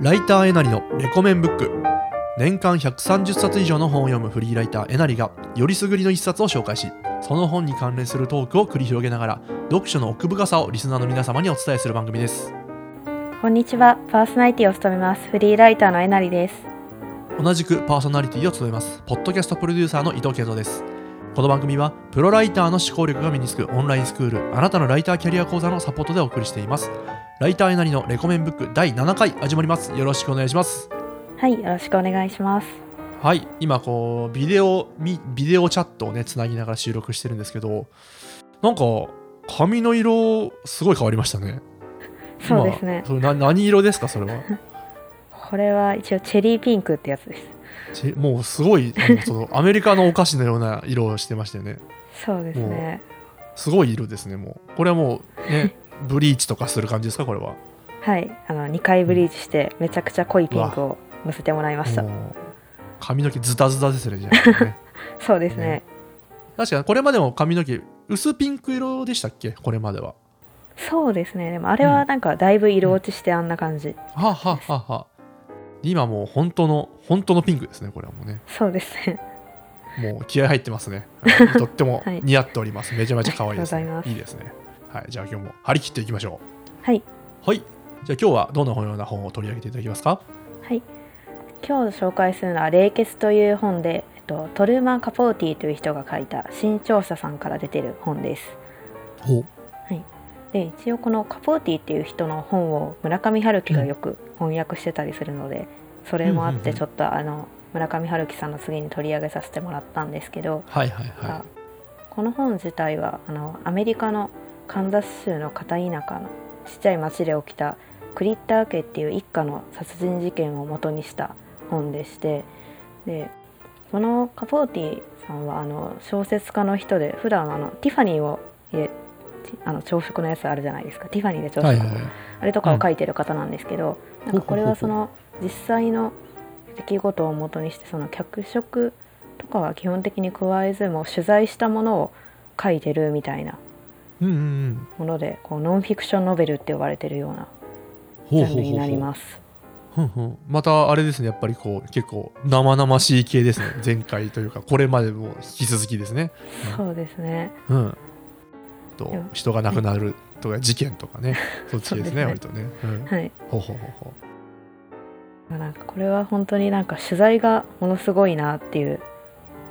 ライターえなりのレコメンブック。年間130冊以上の本を読むフリーライターえなりがよりすぐりの一冊を紹介しその本に関連するトークを繰り広げながら読書の奥深さをリスナーの皆様にお伝えする番組です。こんにちは。パーソナリティを務めます。フリーライターのえなりです。同じくパーソナリティを務めます。ポッドキャストプロデューサーの伊藤慶三ですこの番組はプロライターの思考力が身につくオンラインスクールあなたのライターキャリア講座のサポートでお送りしています。ライターえなりのレコメンブック第7回始まります。よろしくお願いします。はいよろしくお願いします。はい今こうビデオみビデオチャットをねつなぎながら収録してるんですけどなんか髪の色すごい変わりましたね。そうですね。今それな何色ですかそれは？これは一応チェリーピンクってやつです。ちもうすごいあのそのアメリカのお菓子のような色をしてましたよね。そうですね。すごい色ですねもう。これはもうね ブリーチとかする感じですかこれは？はい。あの2回ブリーチしてめちゃくちゃ濃いピンクをのせてもらいました。髪の毛ズタズタですねじゃあ。ね そうですね。ね。確かにこれまでも髪の毛薄ピンク色でしたっけ？これまでは。そうですね。でもあれはなんかだいぶ色落ちしてあんな感じ、はあはあはあはあ今もう本当の本当のピンクですねこれはもうね。そうですね。もう気合入ってますね。は いとってもはい。似合っております、めちゃめちゃ可愛いです,、ね。ありがとうございます。いいですね。はい。じゃあ今日も張り切っていきましょはい、うはい。じゃあ今日はどのような本を取り上げていただけますか？はい、今日紹介するのは「冷血」という本で、えっと、トルーマン・カポーティという人が書いた新潮社さんから出てる本です。ほう。で一応このカポーティっていう人の本を村上春樹がよく翻訳してたりするので、それもあってちょっとあの村上春樹さんの次に取り上げさせてもらったんですけど、はいはいはあこの本自体はあのアメリカのカンザス州の片田舎のちっちゃい町で起きたクリッター家っていう一家の殺人事件を元にした本でしてでこのカポーティさんはあの小説家の人で普段あのティファニーをあの朝食のやつあるじゃないですか。ティファニーで朝食、いはいはいはい。あれとかを書いてる方なんですけど、なんかこれはその実際の出来事をもとにしてその脚色とかは基本的に加えずもう取材したものを書いてるみたいなうんうんうん。ものでこうノンフィクションノベルって呼ばれてるようなジャンルになります。またあれですね。やっぱりこう結構生々しい系ですね。前回というかこれまでも引き続きですね。そうですね。うんと人が亡くなるとか事件とかね。そっちですねそう割とね、うん、はい。ほうほうほうほなんかこれは本当になんか取材がものすごいなっていう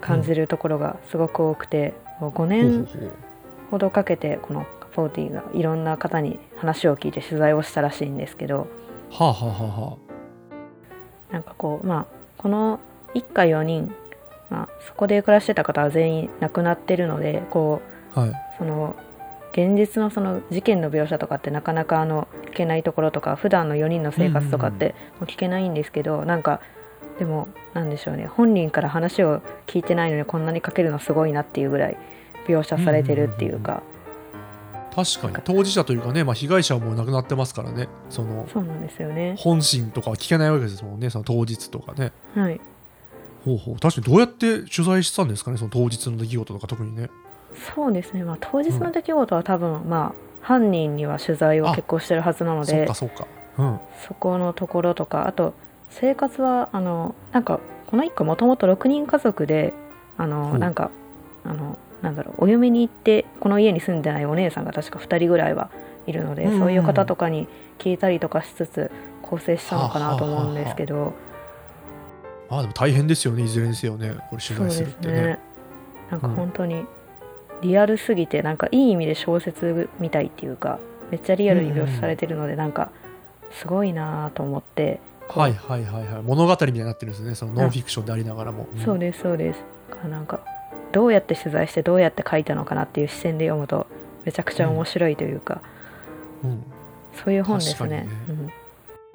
感じるところがすごく多くて、もう5うほうほう。年ほどかけてこのカポーティがいろんな方に話を聞いて取材をしたらしいんですけどはあはあはあはなんかこうまあこの一家4人、まあ、そこで暮らしてた方は全員亡くなってるのでこうあはい。その現実のその事件の描写とかってなかなかあの聞けないところとか普段の4人の生活とかってもう聞けないんですけど、なんかでもなんでしょうね。本人から話を聞いてないのにこんなに書けるのすごいなっていうぐらい描写されてるっていうか、確かに。当事者というかね、まあ、被害者はもう亡くなってますからね。そのそうなんですよね。本心とかは聞けないわけですもんねその当日とかね。はい、ほうほう。確かにどうやって取材したんですかねその当日の出来事とか特にねそうですね、まあ、当日の出来事は多分、まあ犯人には取材を結構してるはずなのでかそっか。うん。そこのところとかあと生活はあのなんかこの一家もともと6人家族であほのう。なんかあのなんだろうお嫁に行ってこの家に住んでないお姉さんが確か2人ぐらいはいるので、うん。うんそういう方とかに聞いたりとかしつつ構成したのかなと思うんですけど。まあでも大変ですよねいずれにせよねこれ取材するってね。ね。なんか本当にリアルすぎてなんかいい意味で小説みたいっていうかめっちゃリアルに描写されてるのでなんかすごいなと思って。はいはいはいはい。物語みたいになってるんですねそのノンフィクションでありながらも、ん。そうですそうです。なんかどうやって取材してどうやって書いたのかなっていう視点で読むとめちゃくちゃ面白いというか、うん。そういう本ですね。確かに。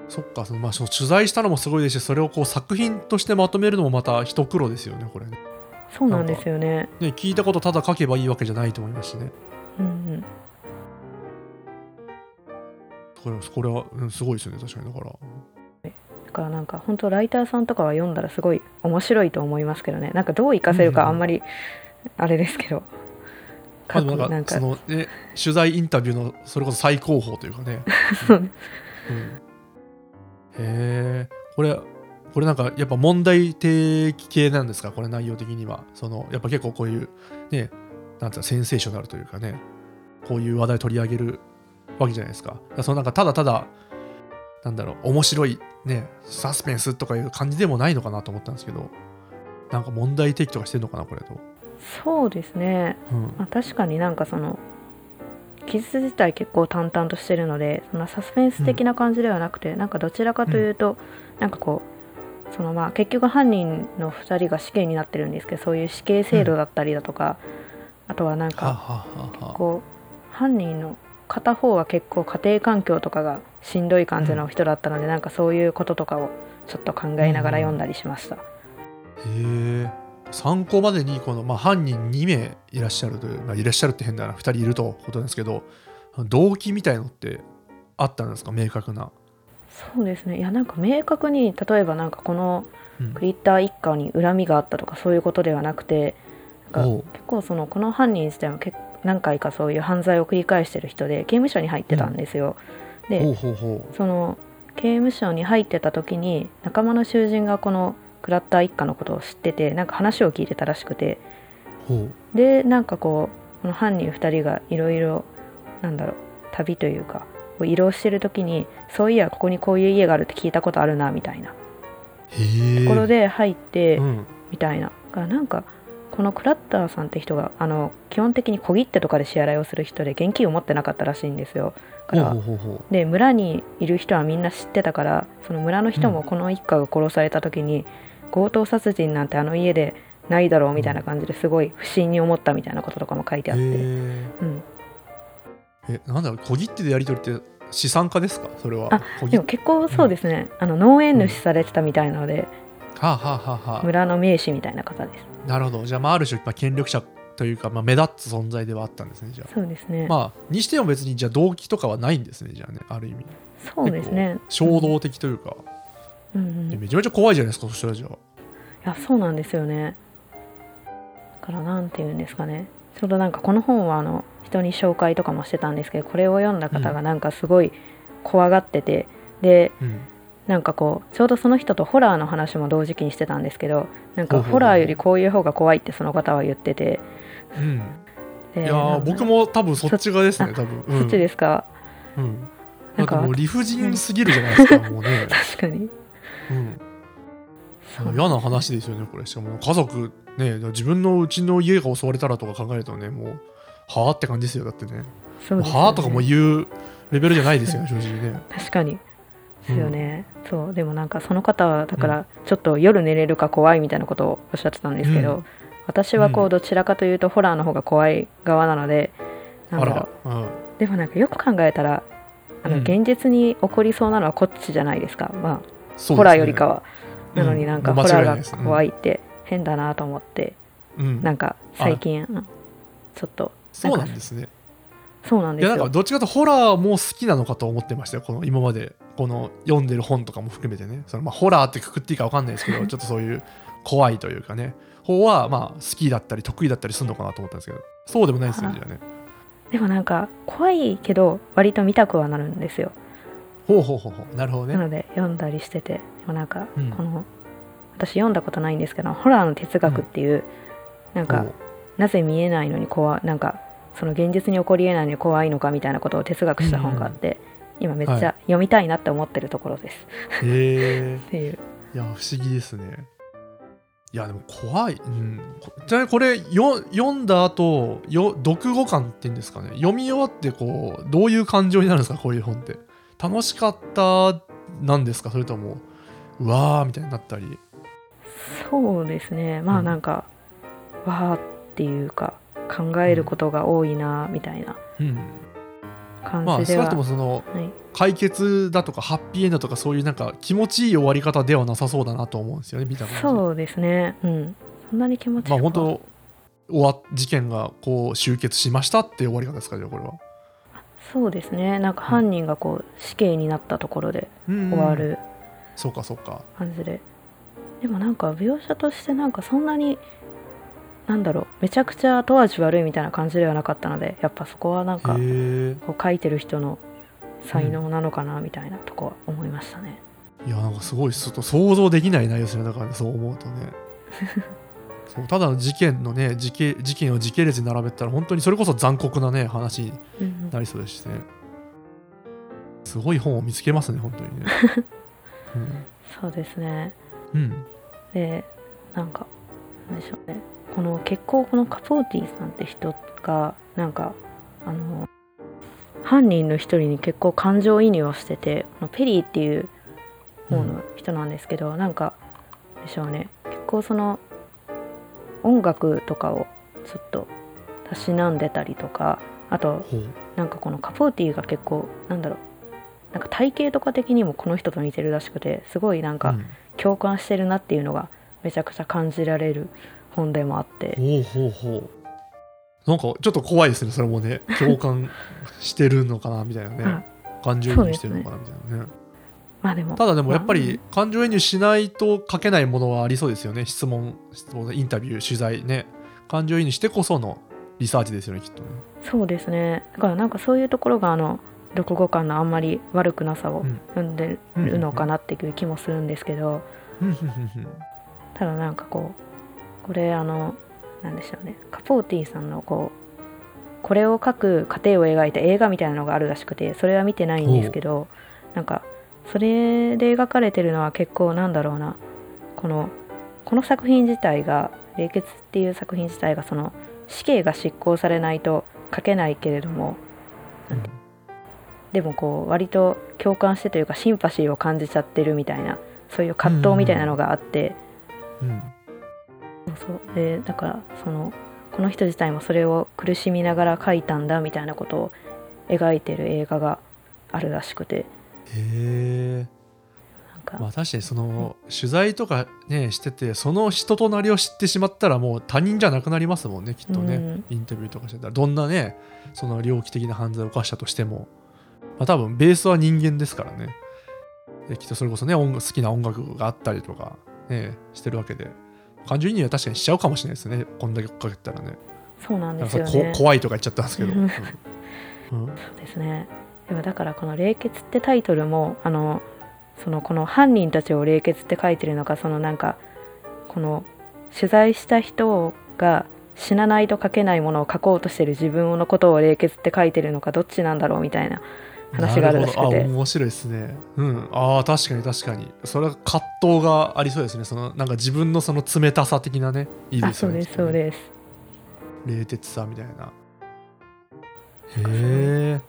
そっかそのまあその取材したのもすごいですしそれをこう作品としてまとめるのもまた一苦労ですよねこれね。うん、そうなんですよね。ね聞いたことただ書けばいいわけじゃないと思いますしね。うんうん。これこれは、うん、すごいですよね確かに。だから。だからなんか本当ライターさんとかは読んだらすごい面白いと思いますけどね。なんかどう活かせるかあんまりあれですけど。まあ、でもなんかなんか。その、ね、取材インタビューのそれこそ最高峰というかね、そううん、へえこれこれなんかやっぱ問題提起系なんですか？これ内容的には。そのやっぱ結構こういうねなんていうかセンセーショナルというかね。こういう話題取り上げるわけじゃないですか。そのなんかただただなんだろう面白いねサスペンスとかいう感じでもないのかなと思ったんですけど。なんか問題提起とかしてんのかなこれと、そうですね、うん。まあ、確かになんかその記述自体結構淡々としてるのでそんなサスペンス的な感じではなくて、なんかどちらかというと、なんかこうそのまあ結局犯人の2人が死刑になってるんですけどそういう死刑制度だったりだとか、あとはなんかはあはあはあはあ。こう犯人の片方は結構家庭環境とかがしんどい感じの人だったので、なんかそういうこととかをちょっと考えながら読んだりしました、へえ。参考までにこの、まあ、犯人2名いらっしゃるという、まあ、いらっしゃるって変だな2人いるということですけど動機みたいのってあったんですか？明確な、そうですね。いやなんか明確に例えばなんかこのうん。クリッター一家に恨みがあったとかそういうことではなくてうか結構そのこの犯人自体も結何回かそういう犯罪を繰り返してる人で刑務所に入ってたんですよ、うほうほその刑務所に入ってた時に仲間の囚人がこのクラッター一家のことを知っててなんか話を聞いてたらしくて。でなんかこうこの犯人2人がいろいろなんだろう旅というかこう移動してる時にそういやここにこういう家があるって聞いたことあるなみたいな。ところで入って、うん、みたいな。がなんかこのクラッターさんって人があの基本的に小切手とかで支払いをする人で現金を持ってなかったらしいんですよ。だからで村にいる人はみんな知ってたからその村の人もこの一家が殺された時に、強盗殺人なんてあの家でないだろうみたいな感じですごい不審に思ったみたいなこととかも書いてあって、うん、ええなんだろう小切手でやり取りって資産家ですか？それは。でも結構そうですね、あの農園主されてたみたいなので、はあ、はあはあはあ、村の名士みたいな方です。なるほど。じゃあ、まあ、ある種、まあ、権力者というか、まあ、目立つ存在ではあったんですねじゃあ。そうですね、まあにしても別にじゃあ動機とかはないんですねじゃあねある意味。そうですね。衝動的というか、うんうん、いめちゃめちゃ怖いじゃないですかそしたらじゃあ。やそうなんですよね。だからなんて言うんですかねちょうどなんかこの本はあの人に紹介とかもしてたんですけどこれを読んだ方がなんかすごい怖がってて、でうん。なんかこうちょうどその人とホラーの話も同時期にしてたんですけどなんかホラーよりこういう方が怖いってその方は言ってて。うん。でいや僕も多分そっち側ですね多分、うん、そっちですか、うん、なんかもう理不尽すぎるじゃないですか、もうね、確かに。うん、嫌な話ですよねこれ。しかも家族ね自分のうちの家が襲われたらとか考えるとねもうはあって感じですよだってね。ね。はあとかも言うレベルじゃないですよね正直ね。確かに。ですよね、そう。でもなんかその方はだからちょっと夜寝れるか怖いみたいなことをおっしゃってたんですけど、うん。私はこううん。どちらかというとホラーの方が怖い側なので、なんあだろら、うん、うでもなんかよく考えたらあのうん。現実に起こりそうなのはこっちじゃないですか、まあね。ホラーよりかは、うんなのになんかホラーが怖いって変だなと思って、うん、なんか最近うんちょっとそうなんですね。そうなんですよ。いやなんかどっちかというとホラーも好きなのかと思ってましたよこの今まで。この読んでる本とかも含めてね。そのまあホラーってくくっていいか分かんないですけど ちょっとそういう怖いというかね。方はまあ好きだったり得意だったりするのかなと思ったんですけど。そうでもないですよねじゃあね。でもなんか怖いけど割と見たくはなるんですよほうほうほうほう。なるほどね。なので読んだりしててでもなんかうん。この、私読んだことないんですけどホラーの哲学っていう、なんかほう。なぜ見えないのに怖いなんかその現実に起こりえないのに怖いのかみたいなことを哲学した本があって、今めっちはゃ読みたいなって思ってるところです、へえ。っていう。いや不思議ですね。いやでも怖い、うん、こちなみにこれよ読んだ後よ読後感っていうんですかね。読み終わってこうどういう感情になるんですかこういう本って楽しかったなんですか？それともうわーみたいになったり？そうですね。まあうん。なんか、わーっていうか考えることが多いなみたいなうん。まあ少感じでは、なくともそのはい、解決だとかハッピーエンドとかそういうなんか気持ちいい終わり方ではなさそうだなと思うんですよね見た感じ。そうですね。うん。そんなに気持ちよくは。まあ本当終わ事件がこう終結しましたっていう終わり方ですかじゃあこれはそうですね。なんか犯人がこう死刑になったところで終終わるそうかそうか。感じで、でもなんか描写としてなんかそんなになんだろうめちゃくちゃ後味悪いみたいな感じではなかったのでやっぱそこはなんかこう書いてる人の才能なのかなみたいなとこは思いましたね。いやなんかすごいちょっと想像できない内容ですね。だからねそう思うとねそうただの事件のね事件事件を時系列に並べたら本当にそれこそ残酷なね話にうんなりそうですしね。すごい本を見つけますね本当にね。そうですね。うん、うんでなんかなんでしょうね。この結構このカポーティさんって人がなんかあの犯人の一人に結構感情移入をしててこのペリーっていう方の人なんですけど、なんかでしょうね。結構その音楽とかをちょっとたしなんでたりとかあとなんかこのカポーティが結構なんだろうなんか体型とか的にもこの人と似てるらしくてすごいなんかうん。共感してるなっていうのがめちゃくちゃ感じられる本でもあって。ほうほうほう。なんかちょっと怖いですねそれもね。共感してるのかなみたいなね。あ 感情移入してるのかなみたいなねまあでも。ただでもやっぱり感情移入しないと書けないものはありそうですよね。質問質問インタビュー取材ね。感情移入してこそのリサーチですよねきっと。ねそうですね。だからなんかそういうところがあの読後感のあんまり悪くなさをうん。生んでるのかなっていう気もするんですけど。ただなんかこうこれあのなんでしょうね。カポーティさんのこうこれを書く過程を描いた映画みたいなのがあるらしくてそれは見てないんですけどなんかそれで描かれてるのは結構なんだろうな。このこの作品自体が「冷血」っていう作品自体がその死刑が執行されないと書けないけれども。でもこう割と共感してというかシンパシーを感じちゃってるみたいなそういう葛藤みたいなのがあって、うん。そうそう。でだからそのこの人自体もそれを苦しみながら書いたんだみたいなことを描いてる映画があるらしくてへえまあ確かにその取材とかねしててその人となりを知ってしまったらもう他人じゃなくなりますもんねきっとね、うん。インタビューとかしてたら。どんなねその猟奇的な犯罪を犯したとしても、まあ、多分ベースは人間ですからね。できっとそれこそね音楽好きな音楽があったりとかねしてるわけで。感情移入は確かにしちゃうかもしれないですね。こんだけ追っかけてたらね。そうなんですよね。怖いとか言っちゃったんですけど、うん。そうですねでもだからこの「冷血」ってタイトルもあのそのこの犯人たちを冷血って書いてるのかそのなんかこの取材した人が死なないと書けないものを書こうとしてる自分のことを冷血って書いてるのかどっちなんだろうみたいな話があるらしくて。面白いですね。うん。ああ確かに確かに。それは葛藤がありそうですね。そのなんか自分のその冷たさ的なねいいあですよねそうです。そうです冷徹さみたいな。へえ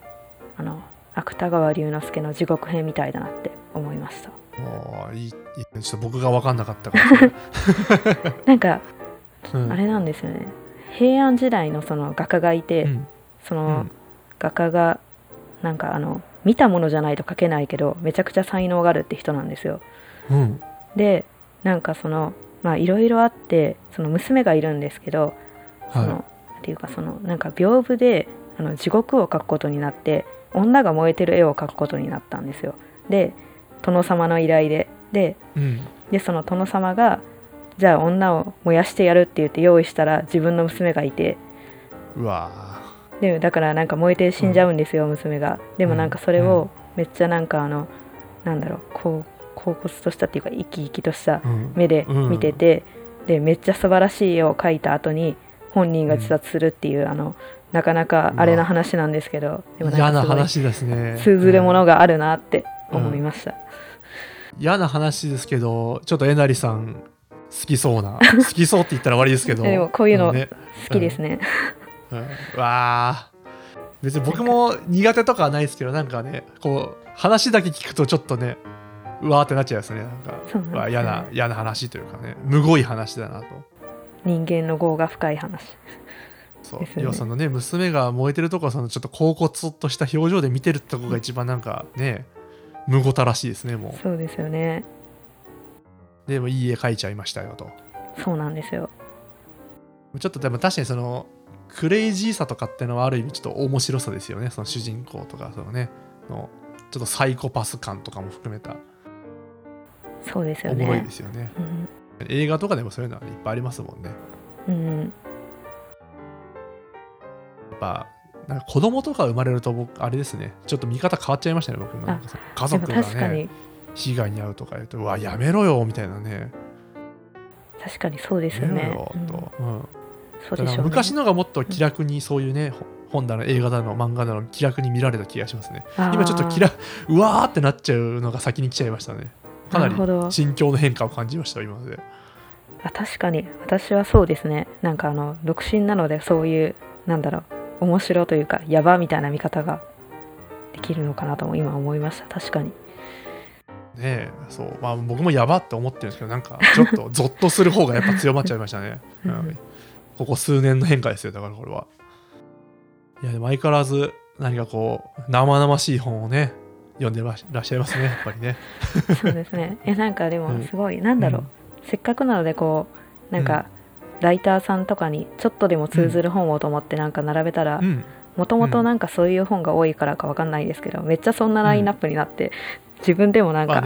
あの芥川龍之介の地獄編みたいだなって思いました。ああいいちょっと僕が分かんなかったかもしれなんかうん。あれなんですよね。平安時代のその画家がいて、うん。そうのん。画家がなんかあの見たものじゃないと描けないけどめちゃくちゃ才能があるって人なんですよ。うん。でなんかそのまあいろいろあってその娘がいるんですけどその、はっていうかそのなんか屏風であの地獄を描くことになって女が燃えてる絵を描くことになったんですよ。で殿様の依頼で。でいうん。でその殿様がじゃあ女を燃やしてやるって言って用意したら自分の娘がいて。うわ。でだからなんか燃えて死んじゃうんですよ、娘が。でもなんかそれをめっちゃなんかあのなんだろうこう恍惚としたっていうか生き生きとした目でうん。見てて、でめっちゃ素晴らしい絵を描いた後に本人が自殺するっていう、あのなかなかあれな話なんですけどでも嫌な話ですね。通ずるものが、があるなって思いました、嫌な話ですけどちょっとえなりさん好きそうな好きそうって言ったら悪いですけど。でもこういうのね。好きですね、うん。わあ別に僕も苦手とかはないですけどなんかねこう話だけ聞くとちょっとねうわーってなっちゃいますね。なんかうわ嫌な嫌な話というかね。むごい話だなと。人間の業が深い話そう。要はそのね娘が燃えてるとこはそのちょっと恍惚とした表情で見てるとこが一番なんかねむごたらしいですねもそうですよね。うでもいい絵描いちゃいましたよと。そうなんですよ。ちょっとでも確かにそのクレイジーさとかってのはある意味ちょっと面白さですよね。その主人公とかそのねのちょっとサイコパス感とかも含めた。そうですよおもろいねですよね。うん。映画とかでもそういうのはいっぱいありますもんね。うん、ぱなんか子供とか生まれると僕あれですね。ちょっと見方変わっちゃいましたね僕も家族がね被害に遭うとか言うとうわやめろよみたいなね。確かにそうですやよね。めろよ。うん。と、うん。そうでしょうね。昔のがもっと気楽にそういうね、ほ本だの映画だの漫画だの気楽に見られた気がしますね。今ちょっと気楽うわーってなっちゃうのが先に来ちゃいましたね。かなり心境の変化を感じました今まで。あ確かに。私はそうですね。なんかあの独身なのでそういうなんだろう面白というかやばみたいな見方ができるのかなとも今思いました。確かに。ねえそう。まあ僕もやばって思ってるんですけどなんか ちょっとゾッとする方がやっぱ強まっちゃいましたね、うん。うん。ここ数年の変化ですよだからこれは。いやでも相変わらず何かこう生々しい本をね読んでらっしゃいますねやっぱりね。そうですね。えなんかでうん。もすごい、なんだろう、せっかくなのでこうなんか、ライターさんとかにちょっとでも通ずる本をと思ってなんか並べたらうん。もともとなんかそういう本が多いからかわかんないですけどめっちゃそんなラインナップになって、自分でもなんか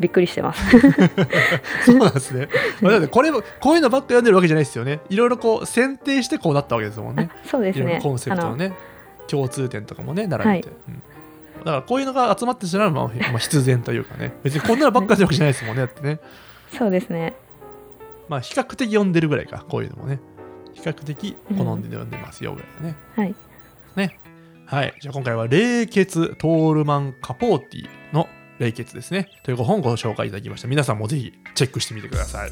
びっくりしてます、そうなんですね。まあだってこれもこういうのばっか読んでるわけじゃないですよね。いろいろこう選定してこうなったわけですもんね。そうですね。コンセプトのね共通点とかもね並べて、はい。うん。だからこういうのが集まってしまうのは、まあ、まあ必然というかね。別にこんなのばっかりわけじゃないですもんねだってね。そうですねまあ比較的読んでるぐらいかこういうのもね比較的好んで読んでますよぐらいだね。はいね。はい。じゃあ今回は冷血トールマン・カポーティの冷血ですね。という本をご紹介いただきました。皆さんもぜひチェックしてみてください。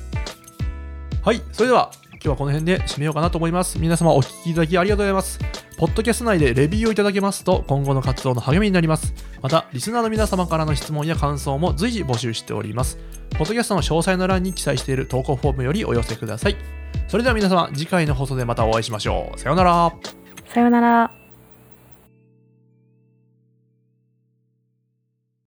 はい。それでは今日はこの辺で締めようかなと思います。皆様お聞きいただきありがとうございます。ポッドキャスト内でレビューをいただけますと今後の活動の励みになります。また、リスナーの皆様からの質問や感想も随時募集しております。ポッドキャストの詳細の欄に記載している投稿フォームよりお寄せください。それでは皆様、次回の放送でまたお会いしましょう。さようなら。さようなら